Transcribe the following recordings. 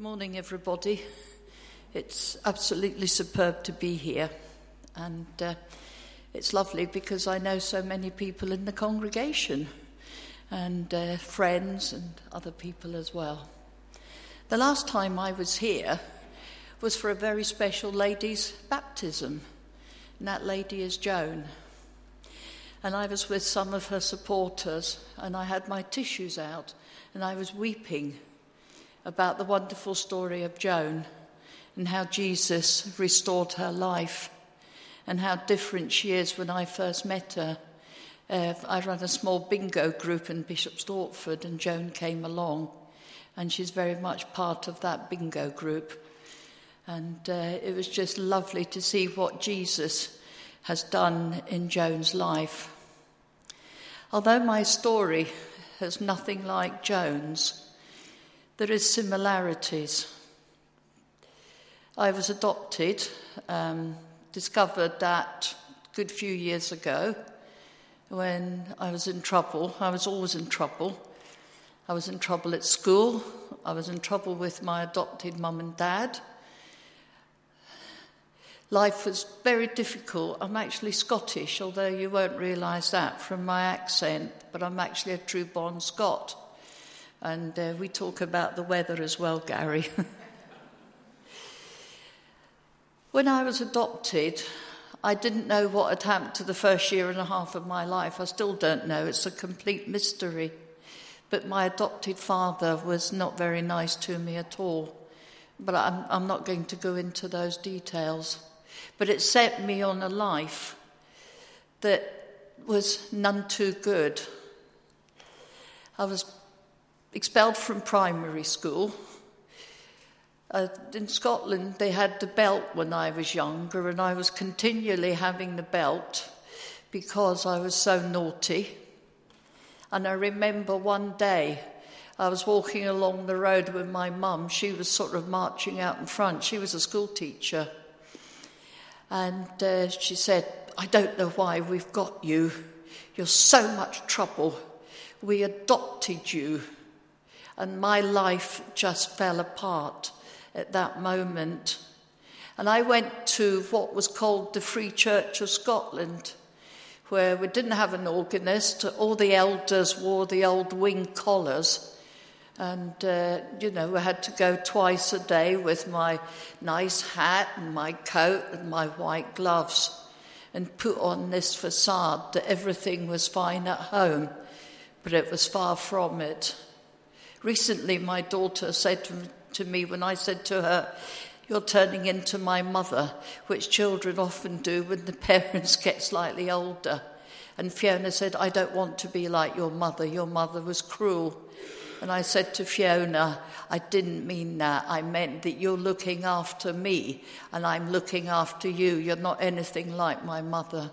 Morning, everybody. It's absolutely superb to be here, and uh, it's lovely because I know so many people in the congregation and uh, friends and other people as well. The last time I was here was for a very special lady's baptism, and that lady is Joan. And I was with some of her supporters, and I had my tissues out, and I was weeping about the wonderful story of Joan and how Jesus restored her life and how different she is when I first met her. Uh, I ran a small bingo group in Bishop Stortford, and Joan came along, and she's very much part of that bingo group. And uh, it was just lovely to see what Jesus has done in Joan's life. Although my story has nothing like Joan's, there is similarities. I was adopted, um, discovered that a good few years ago when I was in trouble. I was always in trouble. I was in trouble at school. I was in trouble with my adopted mum and dad. Life was very difficult. I'm actually Scottish, although you won't realise that from my accent, but I'm actually a true born Scot. And uh, we talk about the weather as well, Gary. when I was adopted, I didn't know what had happened to the first year and a half of my life. I still don't know. It's a complete mystery. But my adopted father was not very nice to me at all. But I'm, I'm not going to go into those details. But it set me on a life that was none too good. I was expelled from primary school. Uh, in Scotland, they had the belt when I was younger, and I was continually having the belt because I was so naughty. And I remember one day I was walking along the road with my mum. She was sort of marching out in front. She was a school teacher. And uh, she said, I don't know why we've got you. You're so much trouble. We adopted you and my life just fell apart at that moment. And I went to what was called the Free Church of Scotland, where we didn't have an organist. All the elders wore the old wing collars. And, uh, you know, I had to go twice a day with my nice hat and my coat and my white gloves and put on this facade that everything was fine at home, but it was far from it. Recently, my daughter said to me when I said to her, You're turning into my mother, which children often do when the parents get slightly older. And Fiona said, I don't want to be like your mother. Your mother was cruel. And I said to Fiona, I didn't mean that. I meant that you're looking after me and I'm looking after you. You're not anything like my mother.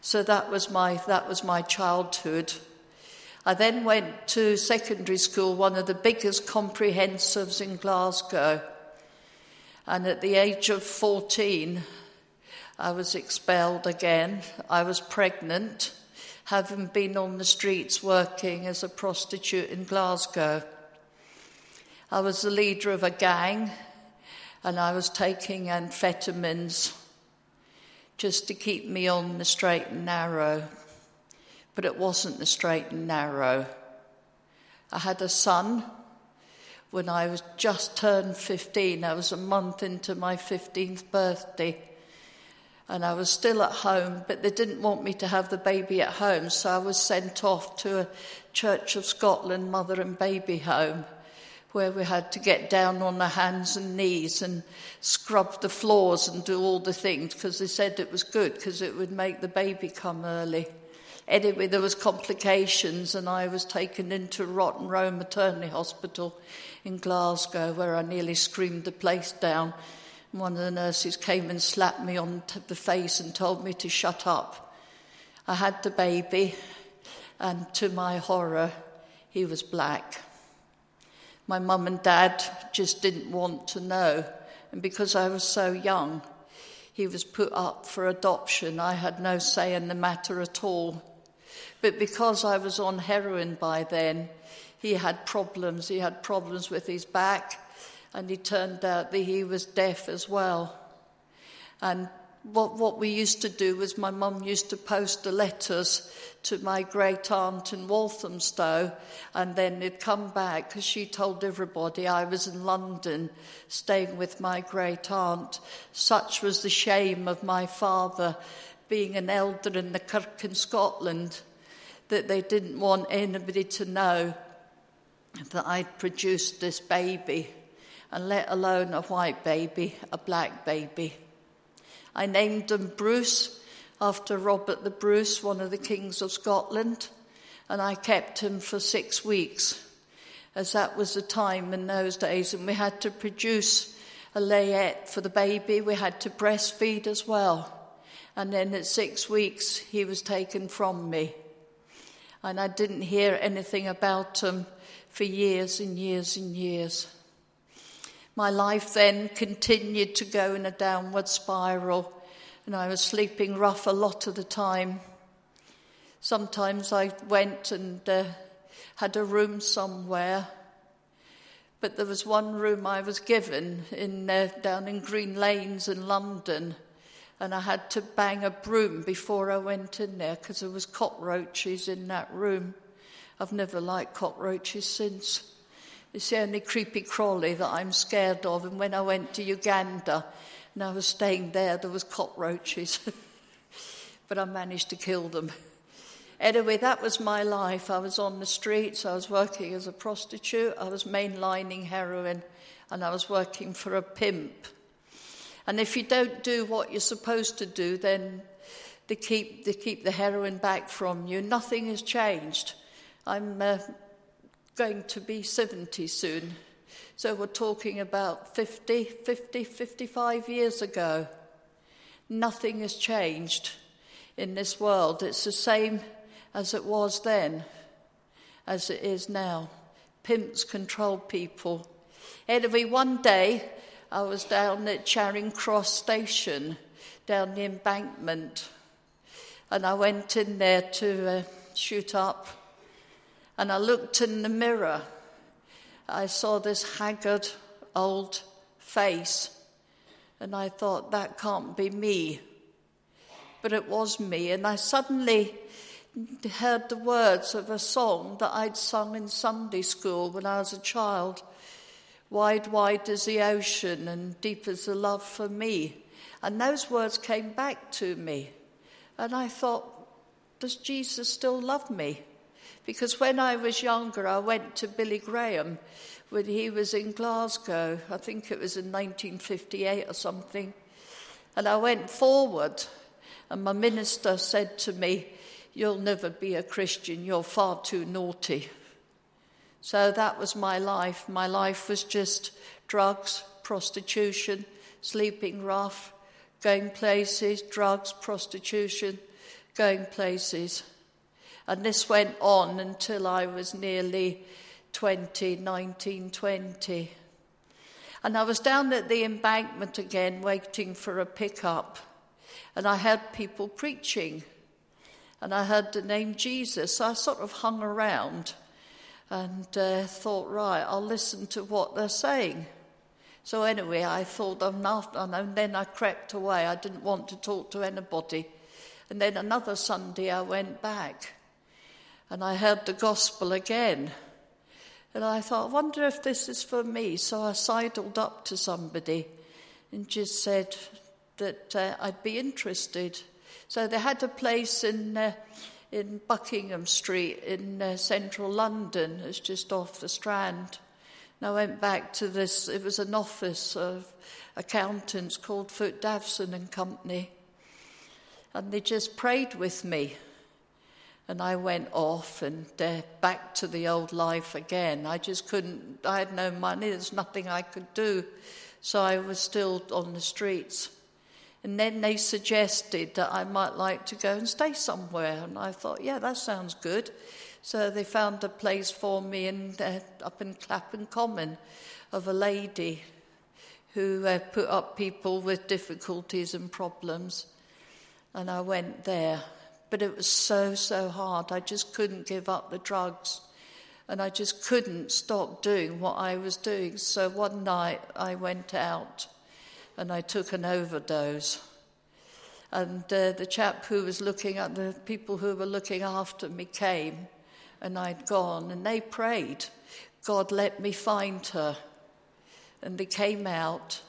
So that was my, that was my childhood. I then went to secondary school, one of the biggest comprehensives in Glasgow. And at the age of 14, I was expelled again. I was pregnant, having been on the streets working as a prostitute in Glasgow. I was the leader of a gang, and I was taking amphetamines just to keep me on the straight and narrow but it wasn't the straight and narrow. I had a son when I was just turned 15. I was a month into my 15th birthday. And I was still at home, but they didn't want me to have the baby at home, so I was sent off to a Church of Scotland mother and baby home where we had to get down on our hands and knees and scrub the floors and do all the things because they said it was good because it would make the baby come early. Anyway, there was complications, and I was taken into Rotten Row Maternity Hospital in Glasgow, where I nearly screamed the place down. One of the nurses came and slapped me on the face and told me to shut up. I had the baby, and to my horror, he was black. My mum and dad just didn't want to know, and because I was so young, he was put up for adoption. I had no say in the matter at all. But because I was on heroin by then, he had problems. He had problems with his back and it turned out that he was deaf as well. And what, what we used to do was my mum used to post the letters to my great aunt in Walthamstow, and then it'd come back because she told everybody I was in London staying with my great aunt. Such was the shame of my father being an elder in the kirk in Scotland that they didn't want anybody to know that I'd produced this baby, and let alone a white baby, a black baby. I named him Bruce after Robert the Bruce, one of the kings of Scotland, and I kept him for six weeks, as that was the time in those days, and we had to produce a layette for the baby. We had to breastfeed as well. And then at six weeks, he was taken from me. And I didn't hear anything about him for years and years and years. My life then continued to go in a downward spiral, and I was sleeping rough a lot of the time. Sometimes I went and uh, had a room somewhere, but there was one room I was given in uh, down in Green Lanes in London, and I had to bang a broom before I went in there because there was cockroaches in that room. I've never liked cockroaches since. It's the only creepy crawly that I'm scared of. And when I went to Uganda and I was staying there, there was cockroaches. but I managed to kill them. Anyway, that was my life. I was on the streets, I was working as a prostitute, I was mainlining heroin, and I was working for a pimp. And if you don't do what you're supposed to do, then they keep, they keep the heroin back from you. Nothing has changed. I'm uh, going to be 70 soon. So we're talking about 50, 50, 55 years ago. Nothing has changed in this world. It's the same as it was then, as it is now. Pimps control people. Anyway, one day I was down at Charing Cross Station, down the embankment, and I went in there to uh, shoot up and I looked in the mirror. I saw this haggard old face, and I thought, that can't be me. But it was me, and I suddenly heard the words of a song that I'd sung in Sunday school when I was a child. Wide, wide is the ocean, and deep is the love for me. And those words came back to me. And I thought, does Jesus still love me? Because when I was younger, I went to Billy Graham when he was in Glasgow. I think it was in 1958 or something. And I went forward, and my minister said to me, You'll never be a Christian, you're far too naughty. So that was my life. My life was just drugs, prostitution, sleeping rough, going places, drugs, prostitution, going places. And this went on until I was nearly 20, 19, 20. And I was down at the embankment again, waiting for a pickup. And I heard people preaching. And I heard the name Jesus. So I sort of hung around and uh, thought, right, I'll listen to what they're saying. So anyway, I thought, enough, and then I crept away. I didn't want to talk to anybody. And then another Sunday, I went back and I heard the gospel again. And I thought, I wonder if this is for me. So I sidled up to somebody and just said that uh, I'd be interested. So they had a place in, uh, in Buckingham Street in uh, central London. It's just off the Strand. And I went back to this, it was an office of accountants called Foot Davson and Company. And they just prayed with me. And I went off and uh, back to the old life again. I just couldn't, I had no money, there's nothing I could do. So I was still on the streets. And then they suggested that I might like to go and stay somewhere. And I thought, yeah, that sounds good. So they found a place for me in, uh, up in Clapham Common of a lady who uh, put up people with difficulties and problems. And I went there. But it was so, so hard. I just couldn't give up the drugs. And I just couldn't stop doing what I was doing. So one night I went out and I took an overdose. And uh, the chap who was looking at the people who were looking after me came, and I'd gone, and they prayed, God, let me find her. And they came out,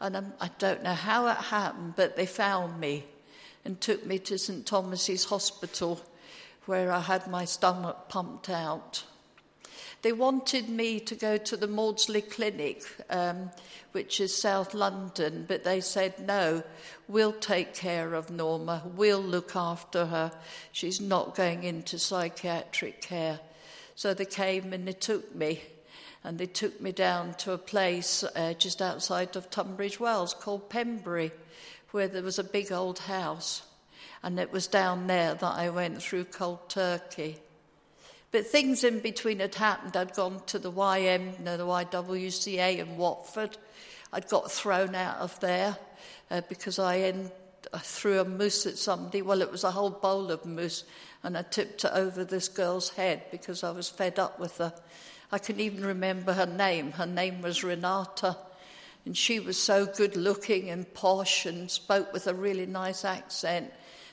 and I do not know how it happened, but they found me and took me to St. Thomas's Hospital, where I had my stomach pumped out. They wanted me to go to the Maudsley Clinic, um, which is South London, but they said, no, we'll take care of Norma, we'll look after her. She's not going into psychiatric care. So they came and they took me, and they took me down to a place uh, just outside of Tunbridge Wells called Pembury, where there was a big old house. And it was down there that I went through cold turkey. But things in between had happened. I'd gone to the YM, no, the YWCA in Watford. I'd got thrown out of there uh, because I, en- I threw a mousse at somebody. Well, it was a whole bowl of mousse, and I tipped it over this girl's head because I was fed up with her. I can even remember her name. Her name was Renata. And she was so good looking and posh and spoke with a really nice accent.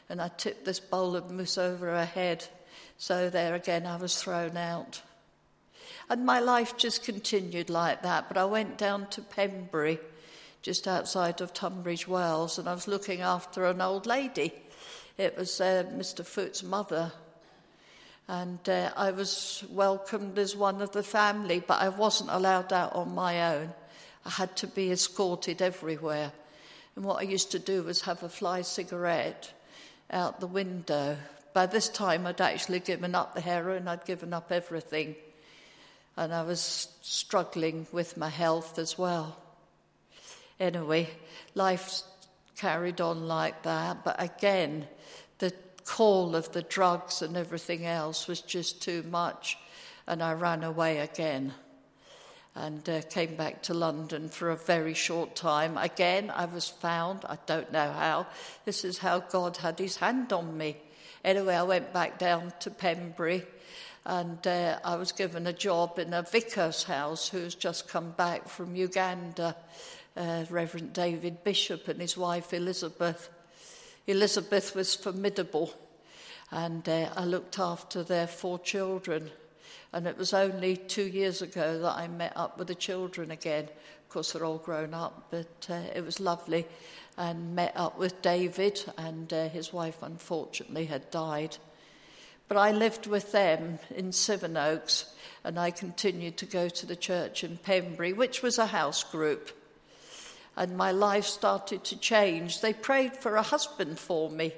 And I tipped this bowl of mousse over her head. So there again, I was thrown out. And my life just continued like that. But I went down to Pembury, just outside of Tunbridge Wells, and I was looking after an old lady. It was uh, Mr. Foot's mother. And uh, I was welcomed as one of the family, but I wasn't allowed out on my own. I had to be escorted everywhere. And what I used to do was have a fly cigarette out the window by this time, I'd actually given up the heroin, I'd given up everything. And I was struggling with my health as well. Anyway, life carried on like that. But again, the call of the drugs and everything else was just too much. And I ran away again and uh, came back to London for a very short time. Again, I was found. I don't know how. This is how God had his hand on me. Anyway, I went back down to Pembury and uh, I was given a job in a vicar's house who's just come back from Uganda, uh, Reverend David Bishop and his wife Elizabeth. Elizabeth was formidable, and uh, I looked after their four children. And it was only two years ago that I met up with the children again. Of course, they're all grown up, but uh, it was lovely and met up with David, and uh, his wife unfortunately had died. But I lived with them in Sevenoaks, and I continued to go to the church in Pembury, which was a house group. And my life started to change. They prayed for a husband for me.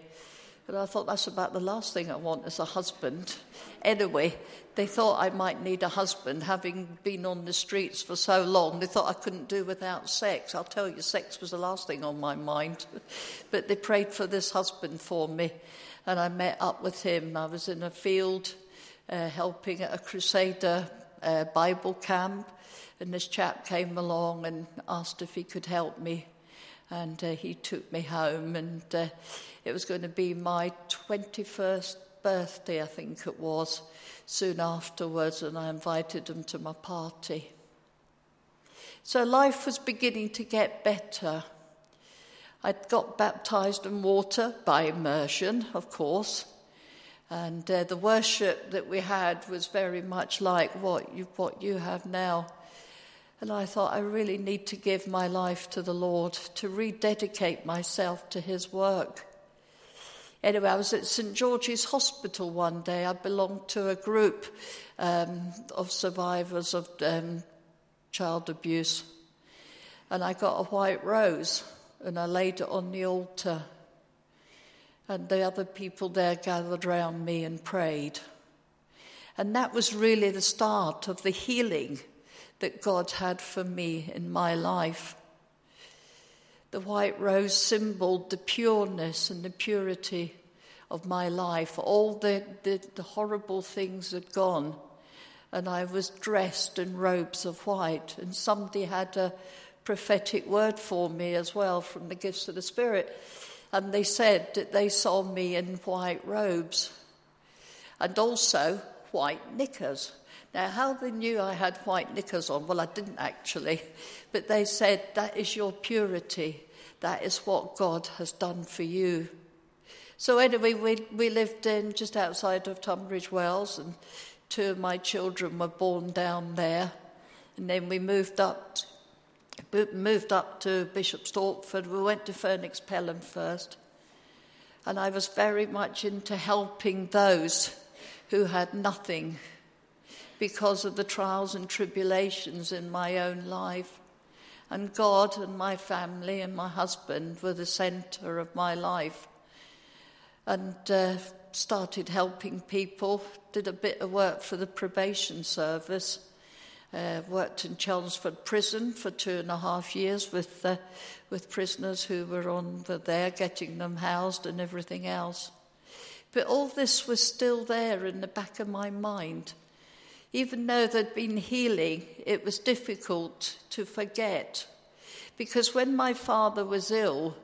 But I thought that's about the last thing I want as a husband. Anyway, they thought I might need a husband, having been on the streets for so long. They thought I couldn't do without sex. I'll tell you, sex was the last thing on my mind. but they prayed for this husband for me, and I met up with him. I was in a field uh, helping at a Crusader uh, Bible camp, and this chap came along and asked if he could help me. And uh, he took me home, and uh, it was going to be my 21st birthday, I think it was soon afterwards, and I invited him to my party. So life was beginning to get better. I'd got baptized in water by immersion, of course, and uh, the worship that we had was very much like what you, what you have now. And I thought, I really need to give my life to the Lord, to rededicate myself to His work. Anyway, I was at St George's Hospital one day. I belonged to a group um, of survivors of um, child abuse. And I got a white rose and I laid it on the altar. And the other people there gathered round me and prayed. And that was really the start of the healing that God had for me in my life. The white rose symboled the pureness and the purity of my life. All the, the, the, horrible things had gone, and I was dressed in robes of white. And somebody had a prophetic word for me as well from the gifts of the Spirit. And they said that they saw me in white robes and also white knickers Now, how they knew I had white knickers on, well, I didn't actually, but they said, That is your purity. That is what God has done for you. So, anyway, we, we lived in just outside of Tunbridge Wells, and two of my children were born down there. And then we moved up, moved up to Bishop Stortford. We went to Furneux Pelham first. And I was very much into helping those who had nothing because of the trials and tribulations in my own life. And God and my family and my husband were the center of my life. And uh, started helping people, did a bit of work for the probation service. Uh, worked in Chelmsford Prison for two and a half years with uh, with prisoners who were on the, there, getting them housed and everything else. But all this was still there in the back of my mind. Even though there'd been healing, it was difficult to forget. Because when my father was ill,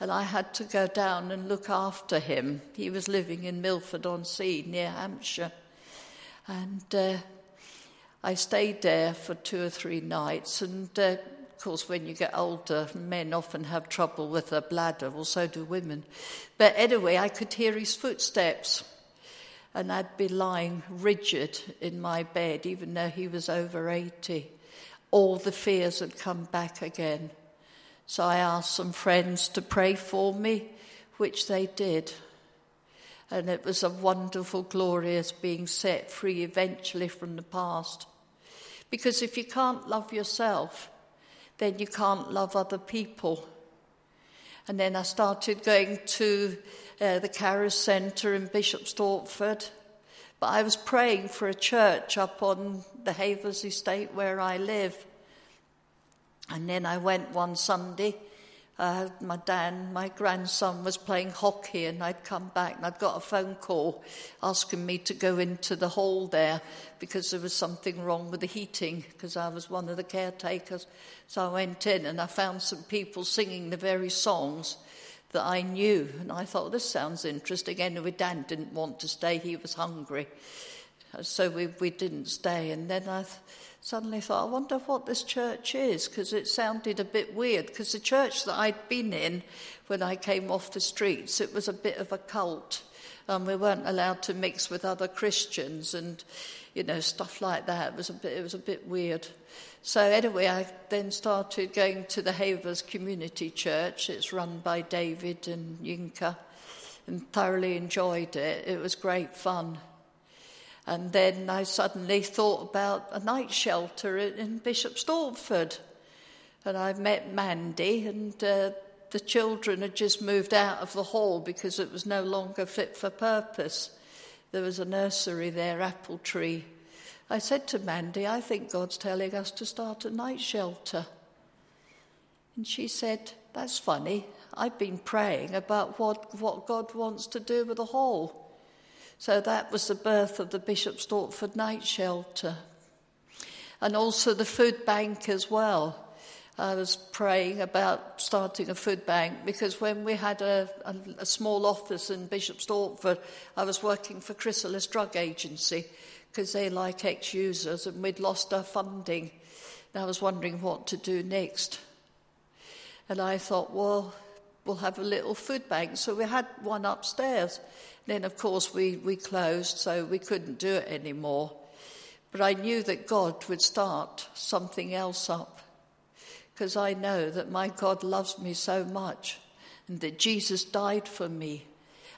and I had to go down and look after him, he was living in Milford on Sea near Hampshire. And uh, I stayed there for two or three nights, and uh, of course, when you get older, men often have trouble with their bladder, well, so do women. But anyway, I could hear his footsteps, and I'd be lying rigid in my bed, even though he was over 80. All the fears had come back again. So I asked some friends to pray for me, which they did. And it was a wonderful, glorious being set free eventually from the past. Because if you can't love yourself, then you can't love other people. And then I started going to uh, the Caris Centre in Bishop Stortford. But I was praying for a church up on the Havers estate where I live. And then I went one Sunday uh, my Dan, my grandson, was playing hockey, and I'd come back and I'd got a phone call asking me to go into the hall there because there was something wrong with the heating because I was one of the caretakers. So I went in and I found some people singing the very songs that I knew, and I thought this sounds interesting. Anyway, Dan didn't want to stay; he was hungry, so we we didn't stay. And then I. Th- suddenly thought, I wonder what this church is, because it sounded a bit weird. Because the church that I'd been in when I came off the streets, it was a bit of a cult. And we weren't allowed to mix with other Christians and, you know, stuff like that. It was a bit, it was a bit weird. So anyway, I then started going to the Havers Community Church. It's run by David and Yinka, and thoroughly enjoyed it. It was great fun. And then I suddenly thought about a night shelter in Bishop Stortford. And I met Mandy, and uh, the children had just moved out of the hall because it was no longer fit for purpose. There was a nursery there, Apple Tree. I said to Mandy, I think God's telling us to start a night shelter. And she said, That's funny. I've been praying about what, what God wants to do with the hall. So that was the birth of the Bishop Stortford Night Shelter. And also the food bank as well. I was praying about starting a food bank because when we had a, a, a small office in Bishop Stortford, I was working for Chrysalis Drug Agency because they like ex users and we'd lost our funding. And I was wondering what to do next. And I thought, well, we'll have a little food bank. So we had one upstairs. Then, of course, we, we closed, so we couldn't do it anymore. But I knew that God would start something else up because I know that my God loves me so much and that Jesus died for me.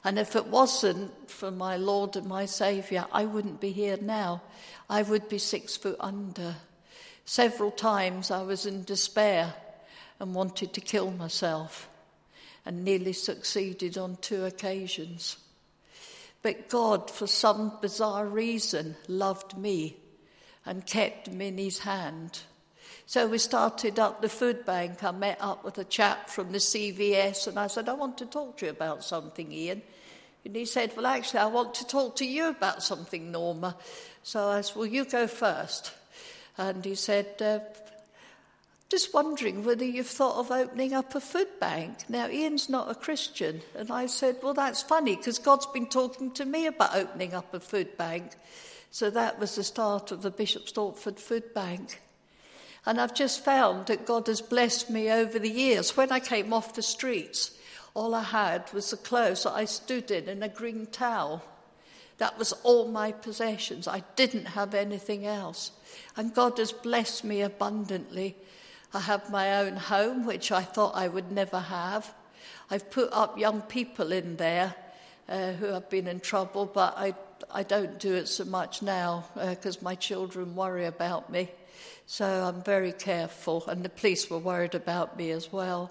And if it wasn't for my Lord and my Saviour, I wouldn't be here now. I would be six foot under. Several times I was in despair and wanted to kill myself and nearly succeeded on two occasions. But God, for some bizarre reason, loved me and kept me in his hand. So we started up the food bank. I met up with a chap from the CVS and I said, I want to talk to you about something, Ian. And he said, Well, actually, I want to talk to you about something, Norma. So I said, Well, you go first. And he said, uh, just wondering whether you've thought of opening up a food bank. Now, Ian's not a Christian. And I said, Well, that's funny because God's been talking to me about opening up a food bank. So that was the start of the Bishop Stortford Food Bank. And I've just found that God has blessed me over the years. When I came off the streets, all I had was the clothes that I stood in and a green towel. That was all my possessions. I didn't have anything else. And God has blessed me abundantly. I have my own home, which I thought I would never have. I've put up young people in there uh, who have been in trouble, but I, I don't do it so much now because uh, my children worry about me. So I'm very careful, and the police were worried about me as well.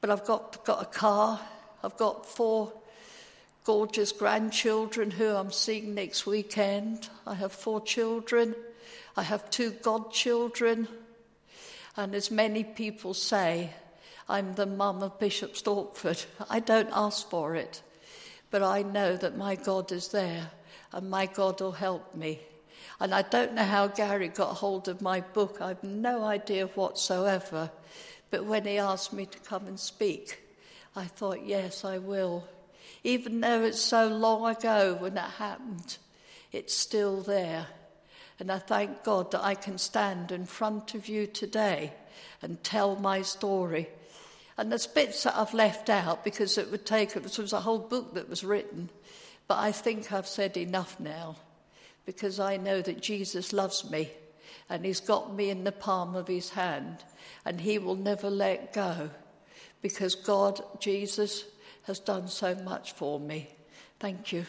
But I've got, got a car, I've got four gorgeous grandchildren who I'm seeing next weekend. I have four children. I have two godchildren. And as many people say, I'm the mum of Bishop Stortford. I don't ask for it, but I know that my God is there and my God will help me. And I don't know how Gary got hold of my book, I've no idea whatsoever. But when he asked me to come and speak, I thought, yes, I will. Even though it's so long ago when that happened, it's still there. And I thank God that I can stand in front of you today and tell my story. And there's bits that I've left out because it would take, it was a whole book that was written. But I think I've said enough now because I know that Jesus loves me and he's got me in the palm of his hand and he will never let go because God, Jesus, has done so much for me. Thank you.